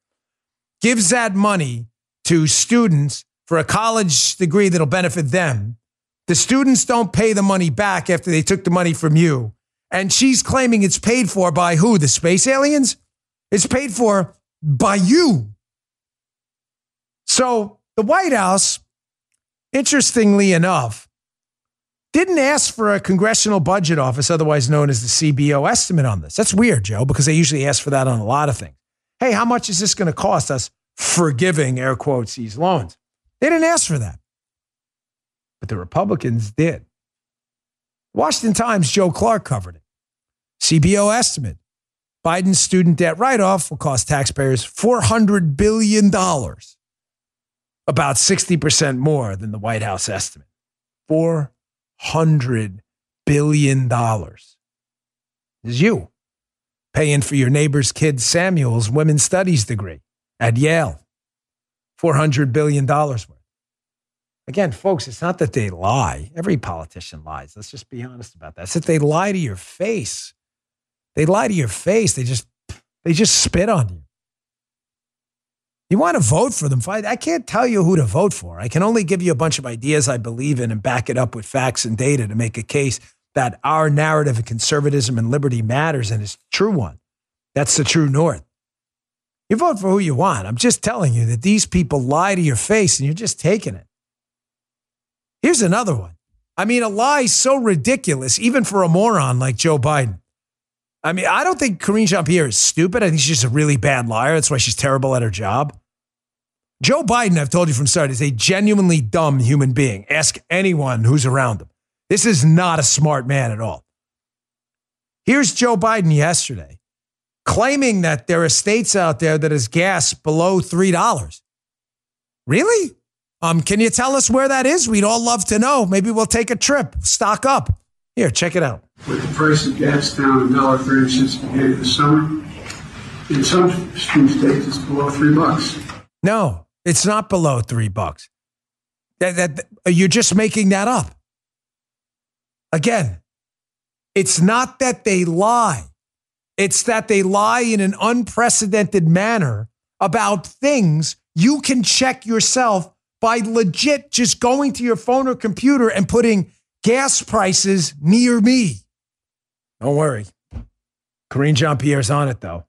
Speaker 2: Gives that money to students for a college degree that'll benefit them the students don't pay the money back after they took the money from you. And she's claiming it's paid for by who? The space aliens? It's paid for by you. So the White House, interestingly enough, didn't ask for a congressional budget office, otherwise known as the CBO estimate on this. That's weird, Joe, because they usually ask for that on a lot of things. Hey, how much is this going to cost us forgiving, air quotes, these loans? They didn't ask for that but the Republicans did. Washington Times, Joe Clark covered it. CBO estimate Biden's student debt write off will cost taxpayers $400 billion, about 60% more than the White House estimate. $400 billion. This is you paying for your neighbor's kid Samuel's women's studies degree at Yale. $400 billion worth. Again, folks, it's not that they lie. Every politician lies. Let's just be honest about that. It's that they lie to your face. They lie to your face. They just they just spit on you. You want to vote for them? I can't tell you who to vote for. I can only give you a bunch of ideas I believe in and back it up with facts and data to make a case that our narrative of conservatism and liberty matters and is true one. That's the true north. You vote for who you want. I'm just telling you that these people lie to your face and you're just taking it. Here's another one. I mean, a lie so ridiculous, even for a moron like Joe Biden. I mean, I don't think Karine Jean Pierre is stupid. I think she's just a really bad liar. That's why she's terrible at her job. Joe Biden, I've told you from start, is a genuinely dumb human being. Ask anyone who's around him. This is not a smart man at all. Here's Joe Biden yesterday claiming that there are states out there that is gas below $3. Really? Um, can you tell us where that is? We'd all love to know. Maybe we'll take a trip, stock up. Here, check it out.
Speaker 7: With the price of gas down $1.30 since the beginning of the summer, in some states it's below three bucks.
Speaker 2: No, it's not below three bucks. That, that, you're just making that up. Again, it's not that they lie. It's that they lie in an unprecedented manner about things you can check yourself by legit just going to your phone or computer and putting gas prices near me. Don't worry. Karine Jean Pierre's on it though.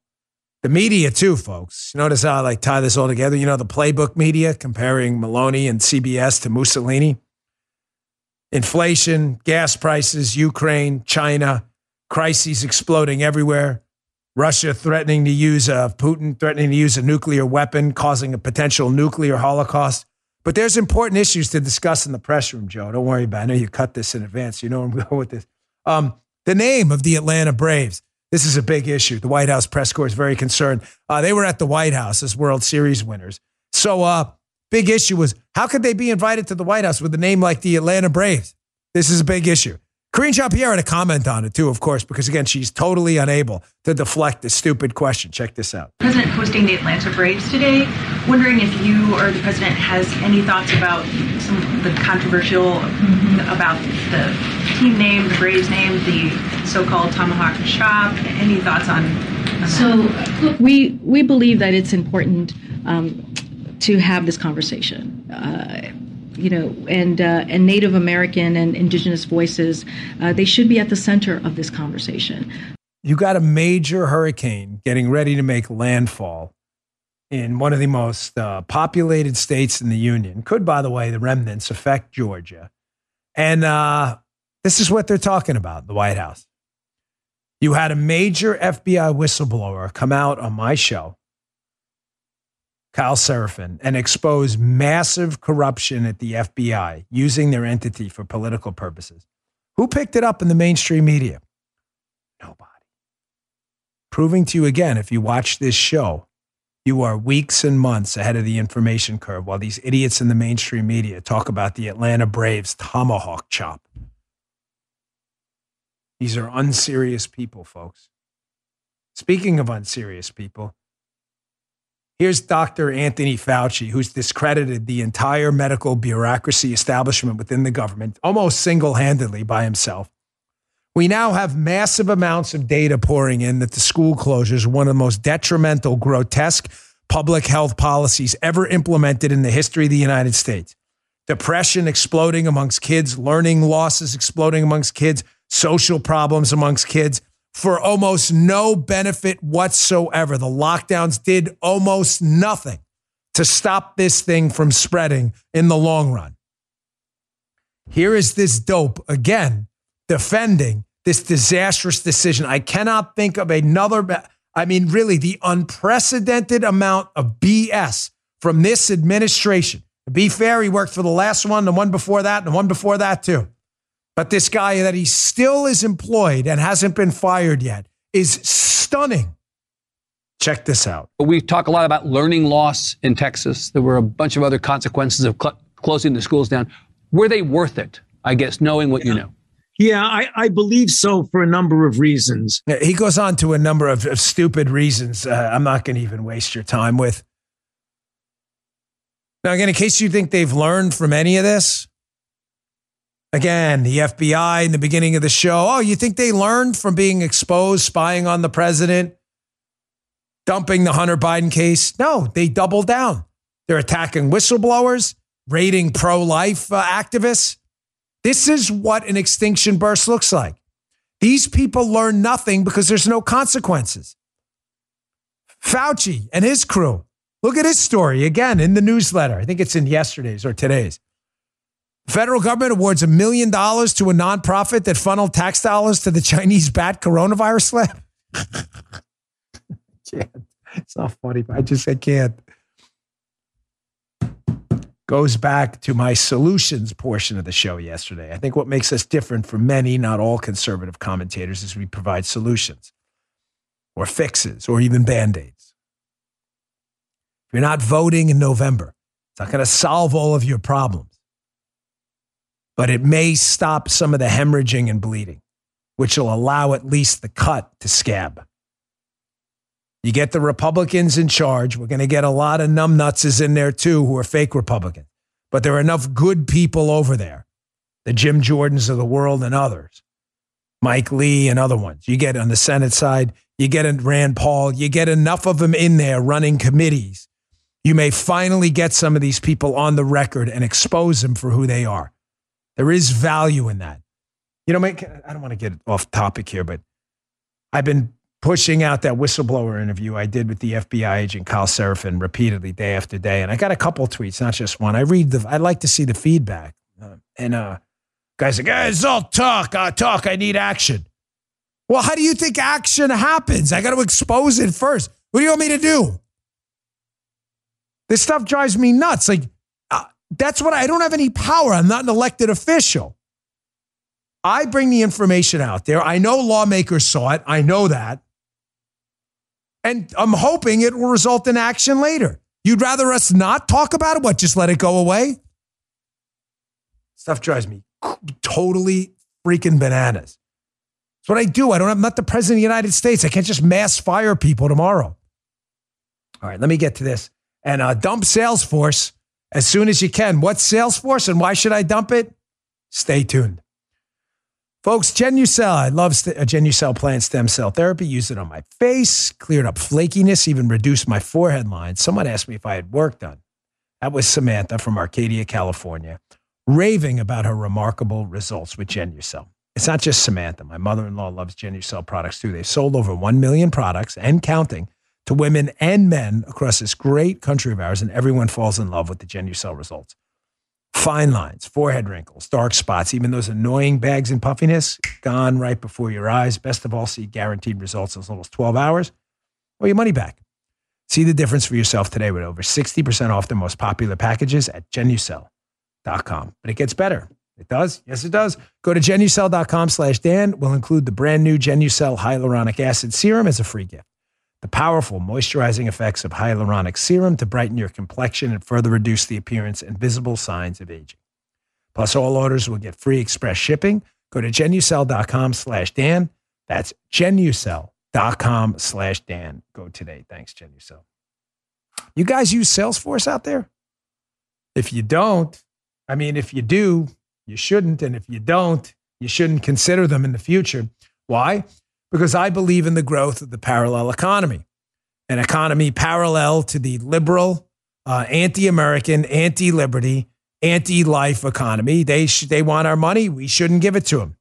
Speaker 2: The media too, folks. You notice how I like tie this all together? You know, the playbook media comparing Meloni and CBS to Mussolini. Inflation, gas prices, Ukraine, China, crises exploding everywhere. Russia threatening to use a Putin threatening to use a nuclear weapon, causing a potential nuclear holocaust. But there's important issues to discuss in the press room, Joe. Don't worry about it. I know you cut this in advance. You know I'm (laughs) going with this. Um, the name of the Atlanta Braves. This is a big issue. The White House press corps is very concerned. Uh, they were at the White House as World Series winners. So, uh, big issue was how could they be invited to the White House with a name like the Atlanta Braves? This is a big issue. Karine Jean Pierre had a comment on it too, of course, because again, she's totally unable to deflect the stupid question. Check this out.
Speaker 8: President hosting the Atlanta Braves today. Wondering if you or the president has any thoughts about some of the controversial mm-hmm. about the team name, the Braves name, the so-called tomahawk chop. Any thoughts on? on
Speaker 6: so we we believe that it's important um, to have this conversation. Uh, you know, and uh, and Native American and Indigenous voices, uh, they should be at the center of this conversation.
Speaker 2: You got a major hurricane getting ready to make landfall in one of the most uh, populated states in the union. Could, by the way, the remnants affect Georgia, and uh, this is what they're talking about. The White House. You had a major FBI whistleblower come out on my show Kyle Seraphin, and expose massive corruption at the FBI using their entity for political purposes. Who picked it up in the mainstream media? Nobody. Proving to you again, if you watch this show, you are weeks and months ahead of the information curve while these idiots in the mainstream media talk about the Atlanta Braves tomahawk chop. These are unserious people, folks. Speaking of unserious people, Here's Dr. Anthony Fauci, who's discredited the entire medical bureaucracy establishment within the government almost single handedly by himself. We now have massive amounts of data pouring in that the school closures one of the most detrimental, grotesque public health policies ever implemented in the history of the United States. Depression exploding amongst kids, learning losses exploding amongst kids, social problems amongst kids for almost no benefit whatsoever. The lockdowns did almost nothing to stop this thing from spreading in the long run. Here is this dope again defending this disastrous decision. I cannot think of another, I mean, really, the unprecedented amount of BS from this administration. To be fair, he worked for the last one, the one before that, and the one before that, too. But this guy that he still is employed and hasn't been fired yet is stunning. Check this out.
Speaker 9: We talk a lot about learning loss in Texas. There were a bunch of other consequences of cl- closing the schools down. Were they worth it? I guess, knowing what yeah. you know.
Speaker 10: Yeah, I, I, believe so for a number of reasons.
Speaker 2: He goes on to a number of, of stupid reasons. Uh, I'm not going to even waste your time with. Now, again, in case you think they've learned from any of this, Again, the FBI in the beginning of the show. Oh, you think they learned from being exposed, spying on the president, dumping the Hunter Biden case? No, they doubled down. They're attacking whistleblowers, raiding pro life uh, activists. This is what an extinction burst looks like. These people learn nothing because there's no consequences. Fauci and his crew. Look at his story again in the newsletter. I think it's in yesterday's or today's. Federal government awards a million dollars to a nonprofit that funneled tax dollars to the Chinese bat coronavirus lab. (laughs) can't. It's not funny, but I just I can't. Goes back to my solutions portion of the show yesterday. I think what makes us different from many, not all conservative commentators, is we provide solutions or fixes or even band aids. If you're not voting in November, it's not going to solve all of your problems, but it may stop some of the hemorrhaging and bleeding, which will allow at least the cut to scab. You get the Republicans in charge. We're going to get a lot of numbnuts in there too who are fake Republicans. But there are enough good people over there, the Jim Jordans of the world and others, Mike Lee and other ones. You get on the Senate side, you get Rand Paul, you get enough of them in there running committees. You may finally get some of these people on the record and expose them for who they are. There is value in that. You know, I don't want to get off topic here, but I've been pushing out that whistleblower interview I did with the FBI agent Kyle Seraphin repeatedly, day after day, and I got a couple tweets, not just one. I read the. I like to see the feedback, uh, and uh, guys like, guys, it's all talk, uh, talk. I need action. Well, how do you think action happens? I got to expose it first. What do you want me to do? This stuff drives me nuts. Like, that's what I, I don't have any power. I'm not an elected official. I bring the information out there. I know lawmakers saw it. I know that. And I'm hoping it will result in action later. You'd rather us not talk about it? What, just let it go away? Stuff drives me totally freaking bananas. It's what I do. I don't, I'm not the president of the United States. I can't just mass fire people tomorrow. All right, let me get to this. And uh, dump Salesforce as soon as you can. What's Salesforce and why should I dump it? Stay tuned. Folks, Genucel, I love st- uh, Genucel plant stem cell therapy. Used it on my face, cleared up flakiness, even reduced my forehead lines. Someone asked me if I had work done. That was Samantha from Arcadia, California, raving about her remarkable results with Genucel. It's not just Samantha. My mother in law loves Genucel products too. They've sold over 1 million products and counting to women and men across this great country of ours, and everyone falls in love with the Genucel results. Fine lines, forehead wrinkles, dark spots, even those annoying bags and puffiness, gone right before your eyes. Best of all, see guaranteed results in as little as 12 hours or your money back. See the difference for yourself today with over 60% off the most popular packages at genucel.com. But it gets better. It does. Yes, it does. Go to genucel.com slash Dan. We'll include the brand new Genucel hyaluronic acid serum as a free gift the powerful moisturizing effects of hyaluronic serum to brighten your complexion and further reduce the appearance and visible signs of aging. Plus, all orders will get free express shipping. Go to genucel.com slash Dan. That's genucel.com slash Dan. Go today. Thanks, Genucel. You guys use Salesforce out there? If you don't, I mean, if you do, you shouldn't. And if you don't, you shouldn't consider them in the future. Why? Because I believe in the growth of the parallel economy, an economy parallel to the liberal, uh, anti American, anti liberty, anti life economy. They, sh- they want our money. We shouldn't give it to them.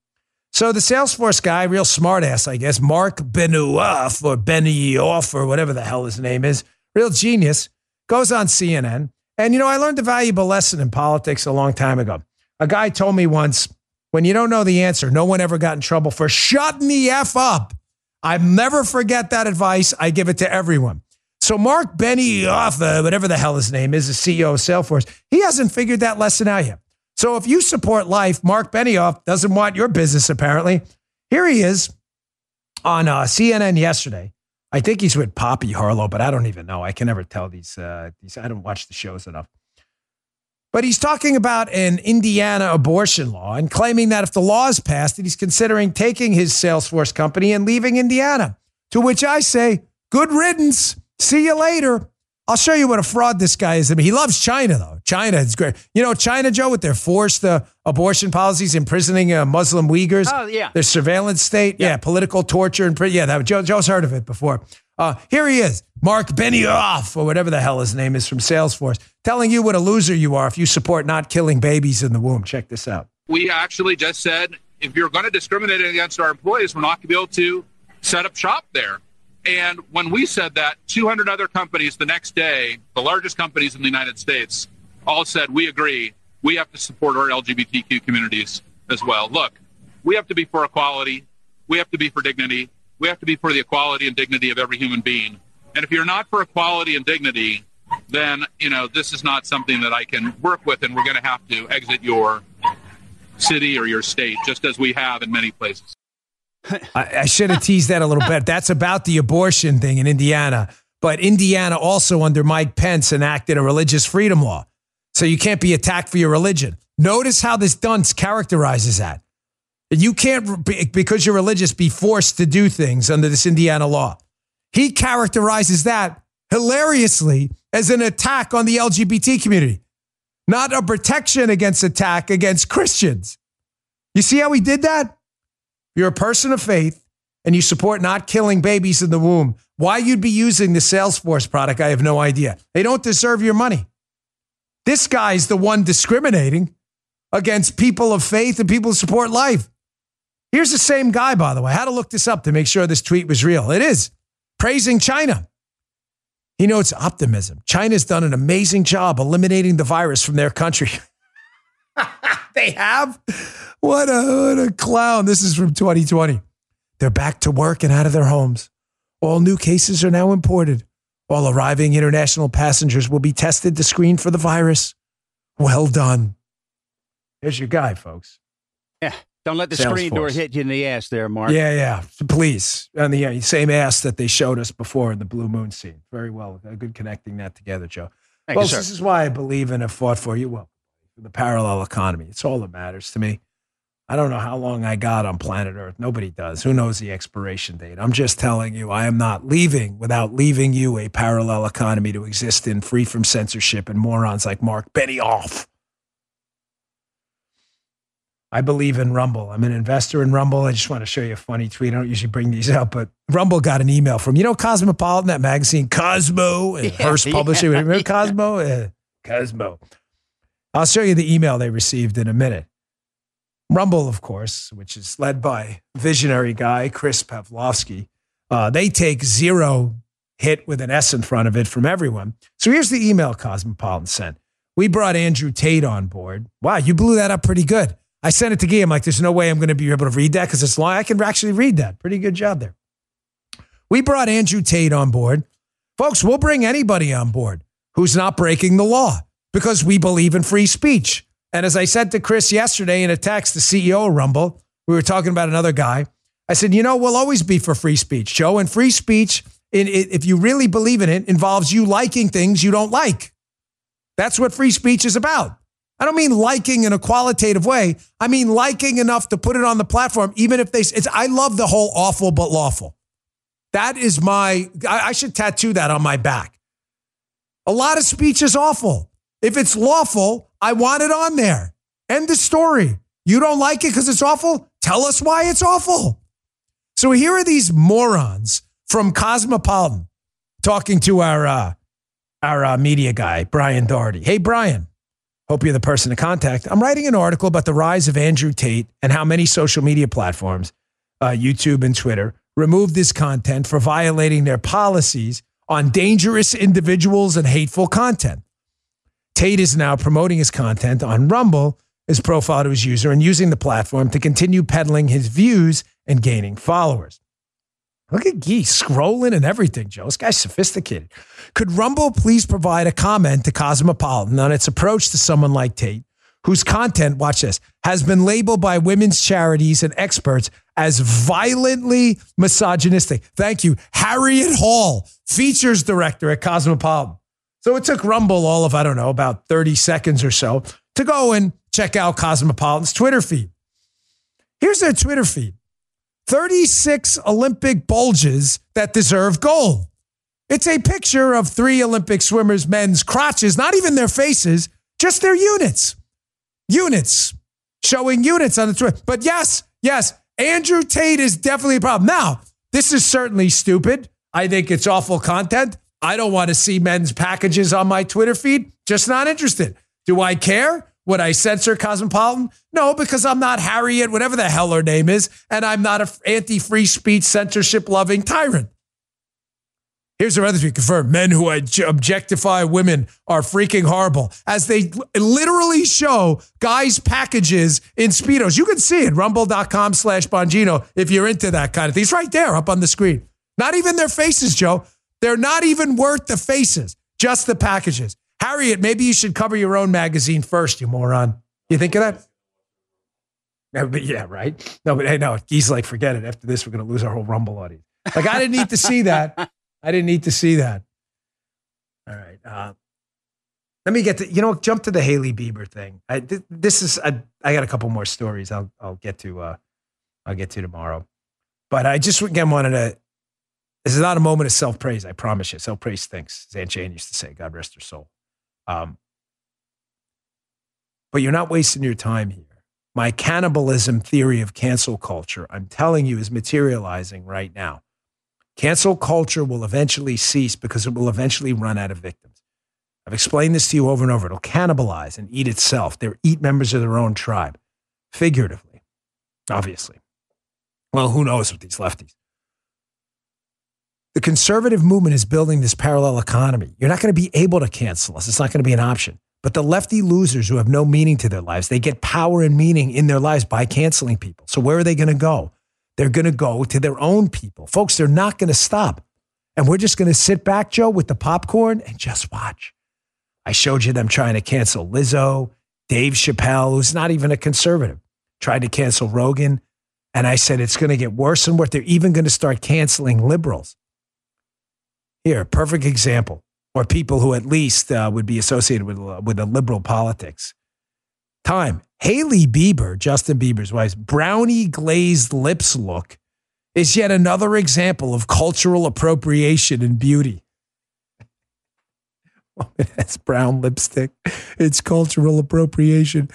Speaker 2: So the Salesforce guy, real smartass, I guess, Marc Benioff or Benioff or whatever the hell his name is, real genius, goes on CNN. And, you know, I learned a valuable lesson in politics a long time ago. A guy told me once, when you don't know the answer, no one ever got in trouble for shutting the F up. I never forget that advice. I give it to everyone. So Marc Benioff, uh, whatever the hell his name is, the CEO of Salesforce, he hasn't figured that lesson out yet. So if you support life, Marc Benioff doesn't want your business apparently. Here he is on uh, CNN yesterday. I think he's with Poppy Harlow, but I don't even know. I can never tell these. Uh, these I don't watch the shows enough. But he's talking about an Indiana abortion law and claiming that if the law is passed, that he's considering taking his Salesforce company and leaving Indiana. To which I say, good riddance. See you later. I'll show you what a fraud this guy is. I mean, he loves China, though. China is great. You know, China, Joe, with their forced uh, abortion policies, imprisoning uh, Muslim Uyghurs.
Speaker 3: Oh, yeah.
Speaker 2: Their surveillance state. Yeah, yeah political torture. and Yeah, that, Joe, Joe's heard of it before. Uh, here he is, Marc Benioff, or whatever the hell his name is from Salesforce, telling you what a loser you are if you support not killing babies in the womb. Check this out.
Speaker 11: We actually just said if you're going to discriminate against our employees, we're not going to be able to set up shop there. And when we said that, 200 other companies the next day, the largest companies in the United States, all said, we agree. We have to support our LGBTQ communities as well. Look, we have to be for equality. We have to be for dignity. We have to be for the equality and dignity of every human being. And if you're not for equality and dignity, then, you know, this is not something that I can work with, and we're going to have to exit your city or your state, just as we have in many places.
Speaker 2: I, I should have teased that a little bit. That's about the abortion thing in Indiana. But Indiana also, under Mike Pence, enacted a religious freedom law. So you can't be attacked for your religion. Notice how this dunce characterizes that. You can't, because you're religious, be forced to do things under this Indiana law. He characterizes that hilariously as an attack on the LGBT community, not a protection against attack against Christians. You see how he did that? You're a person of faith and you support not killing babies in the womb. Why you'd be using the Salesforce product, I have no idea. They don't deserve your money. This guy's the one discriminating against people of faith and people who support life. Here's the same guy, by the way. I had to look this up to make sure this tweet was real. It is praising China. He notes optimism. China's done an amazing job eliminating the virus from their country. (laughs) they have? What a, what a clown. This is from 2020. They're back to work and out of their homes. All new cases are now imported. All arriving international passengers will be tested to screen for the virus. Well done. Here's your guy, folks.
Speaker 3: Yeah. Don't let the
Speaker 2: Salesforce.
Speaker 3: screen door hit you in the ass there, Mark.
Speaker 2: Yeah, yeah. Please. On the uh, same ass that they showed us before in the Blue Moon scene. Very well. Good connecting that together, Joe.
Speaker 3: Thank you,
Speaker 2: Folks, this is why I believe in and fought for you. Well, the parallel economy. It's all that matters to me. I don't know how long I got on planet Earth. Nobody does. Who knows the expiration date? I'm just telling you, I am not leaving without leaving you a parallel economy to exist in, free from censorship and morons like Marc Benioff. I believe in Rumble. I'm an investor in Rumble. I just want to show you a funny tweet. I don't usually bring these up, but Rumble got an email from, you know, Cosmopolitan, that magazine, Cosmo, and Hearst
Speaker 3: yeah,
Speaker 2: Publishing. Remember
Speaker 3: yeah.
Speaker 2: Cosmo? Uh, Cosmo. I'll show you the email they received in a minute. Rumble, of course, which is led by visionary guy Chris Pavlovski, uh, they take zero hit with an S in front of it from everyone. So here's the email Cosmopolitan sent. We brought Andrew Tate on board. Wow, you blew that up pretty good. I sent it to Guy. I'm like, there's no way I'm going to be able to read that because it's long. I can actually read that. Pretty good job there. We brought Andrew Tate on board. Folks, we'll bring anybody on board who's not breaking the law because we believe in free speech. And as I said to Chris yesterday in a text, the CEO Rumble, we were talking about another guy. I said, you know, we'll always be for free speech, Joe. And free speech, if you really believe in it, involves you liking things you don't like. That's what free speech is about. I don't mean liking in a qualitative way. I mean liking enough to put it on the platform, even if they. It's. I love the whole awful but lawful. That is my. I, I should tattoo that on my back. A lot of speech is awful. If it's lawful, I want it on there. End the story. You don't like it because it's awful? Tell us why it's awful. So here are these morons from Cosmopolitan talking to our uh, our uh, media guy, Brian Doherty. Hey, Brian. Hope you're the person to contact. I'm writing an article about the rise of Andrew Tate and how many social media platforms, uh, YouTube and Twitter, removed this content for violating their policies on dangerous individuals and hateful content. Tate is now promoting his content on Rumble, his profile to his user, and using the platform to continue peddling his views and gaining followers. Look at Gee scrolling and everything, Joe. This guy's sophisticated. Could Rumble please provide a comment to Cosmopolitan on its approach to someone like Tate, whose content, watch this, has been labeled by women's charities and experts as violently misogynistic? Thank you. Harriet Hall, features director at Cosmopolitan. So it took Rumble all of, I don't know, about 30 seconds or so to go and check out Cosmopolitan's Twitter feed. Here's their Twitter feed 36 Olympic bulges that deserve gold. It's a picture of three Olympic swimmers' men's crotches, not even their faces, just their units. Units, showing units on the Twitter. But yes, yes, Andrew Tate is definitely a problem. Now, this is certainly stupid. I think it's awful content. I don't want to see men's packages on my Twitter feed. Just not interested. Do I care? Would I censor Cosmopolitan? No, because I'm not Harriet, whatever the hell her name is, and I'm not an anti free speech, censorship loving tyrant. Here's our other tweet confirmed. Men who objectify women are freaking horrible. As they literally show guys' packages in Speedos. You can see it, rumble.com slash Bongino, if you're into that kind of thing. It's right there up on the screen. Not even their faces, Joe. They're not even worth the faces, just the packages. Harriet, maybe you should cover your own magazine first, you moron. You think of that? No, but yeah, right. No, but hey, no, he's like, forget it. After this, we're going to lose our whole Rumble audience. Like, I didn't need to see that. (laughs) I didn't need to see that. All right. Uh, let me get to, you know, jump to the Hailey Bieber thing. I, th- this is, I, I got a couple more stories I'll, I'll get to, uh, I'll get to tomorrow. But I just, again, wanted to, this is not a moment of self praise. I promise you. Self praise thinks, as Aunt Jane used to say, God rest her soul. Um, but you're not wasting your time here. My cannibalism theory of cancel culture, I'm telling you, is materializing right now. Cancel culture will eventually cease because it will eventually run out of victims. I've explained this to you over and over. It'll cannibalize and eat itself. They'll eat members of their own tribe, figuratively, obviously. Well, who knows with these lefties? The conservative movement is building this parallel economy. You're not going to be able to cancel us. It's not going to be an option. But the lefty losers who have no meaning to their lives, they get power and meaning in their lives by canceling people. So where are they going to go? They're going to go to their own people. Folks, they're not going to stop. And we're just going to sit back, Joe, with the popcorn and just watch. I showed you them trying to cancel Lizzo, Dave Chappelle, who's not even a conservative, tried to cancel Rogan. And I said, it's going to get worse and worse. They're even going to start canceling liberals. Here, perfect example, or people who at least uh, would be associated with, uh, with the liberal politics. Time. Hailey Bieber, Justin Bieber's wife, brownie glazed lips look is yet another example of cultural appropriation in beauty. (laughs) That's brown lipstick. It's cultural appropriation.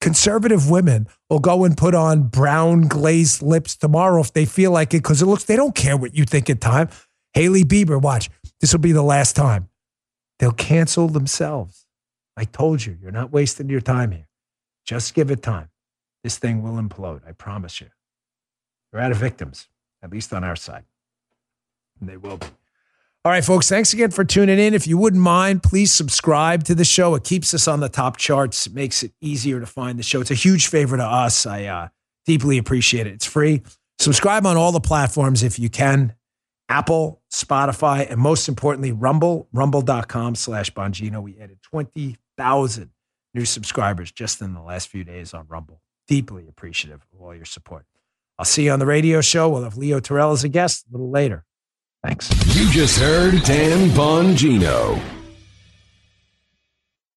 Speaker 2: Conservative women will go and put on brown glazed lips tomorrow if they feel like it because it looks, they don't care what you think at time. Hailey Bieber, watch. This will be the last time. They'll cancel themselves. I told you, you're not wasting your time here. Just give it time. This thing will implode. I promise you. We're out of victims, at least on our side. And they will be. All right, folks, thanks again for tuning in. If you wouldn't mind, please subscribe to the show. It keeps us on the top charts, it makes it easier to find the show. It's a huge favor to us. I uh, deeply appreciate it. It's free. Subscribe on all the platforms if you can Apple, Spotify, and most importantly, Rumble, rumble.com slash Bongino. We added 20,000 new subscribers just in the last few days on Rumble. Deeply appreciative of all your support. I'll see you on the radio show. We'll have Leo Terrell as a guest a little later. Thanks.
Speaker 1: You just heard Dan Bongino.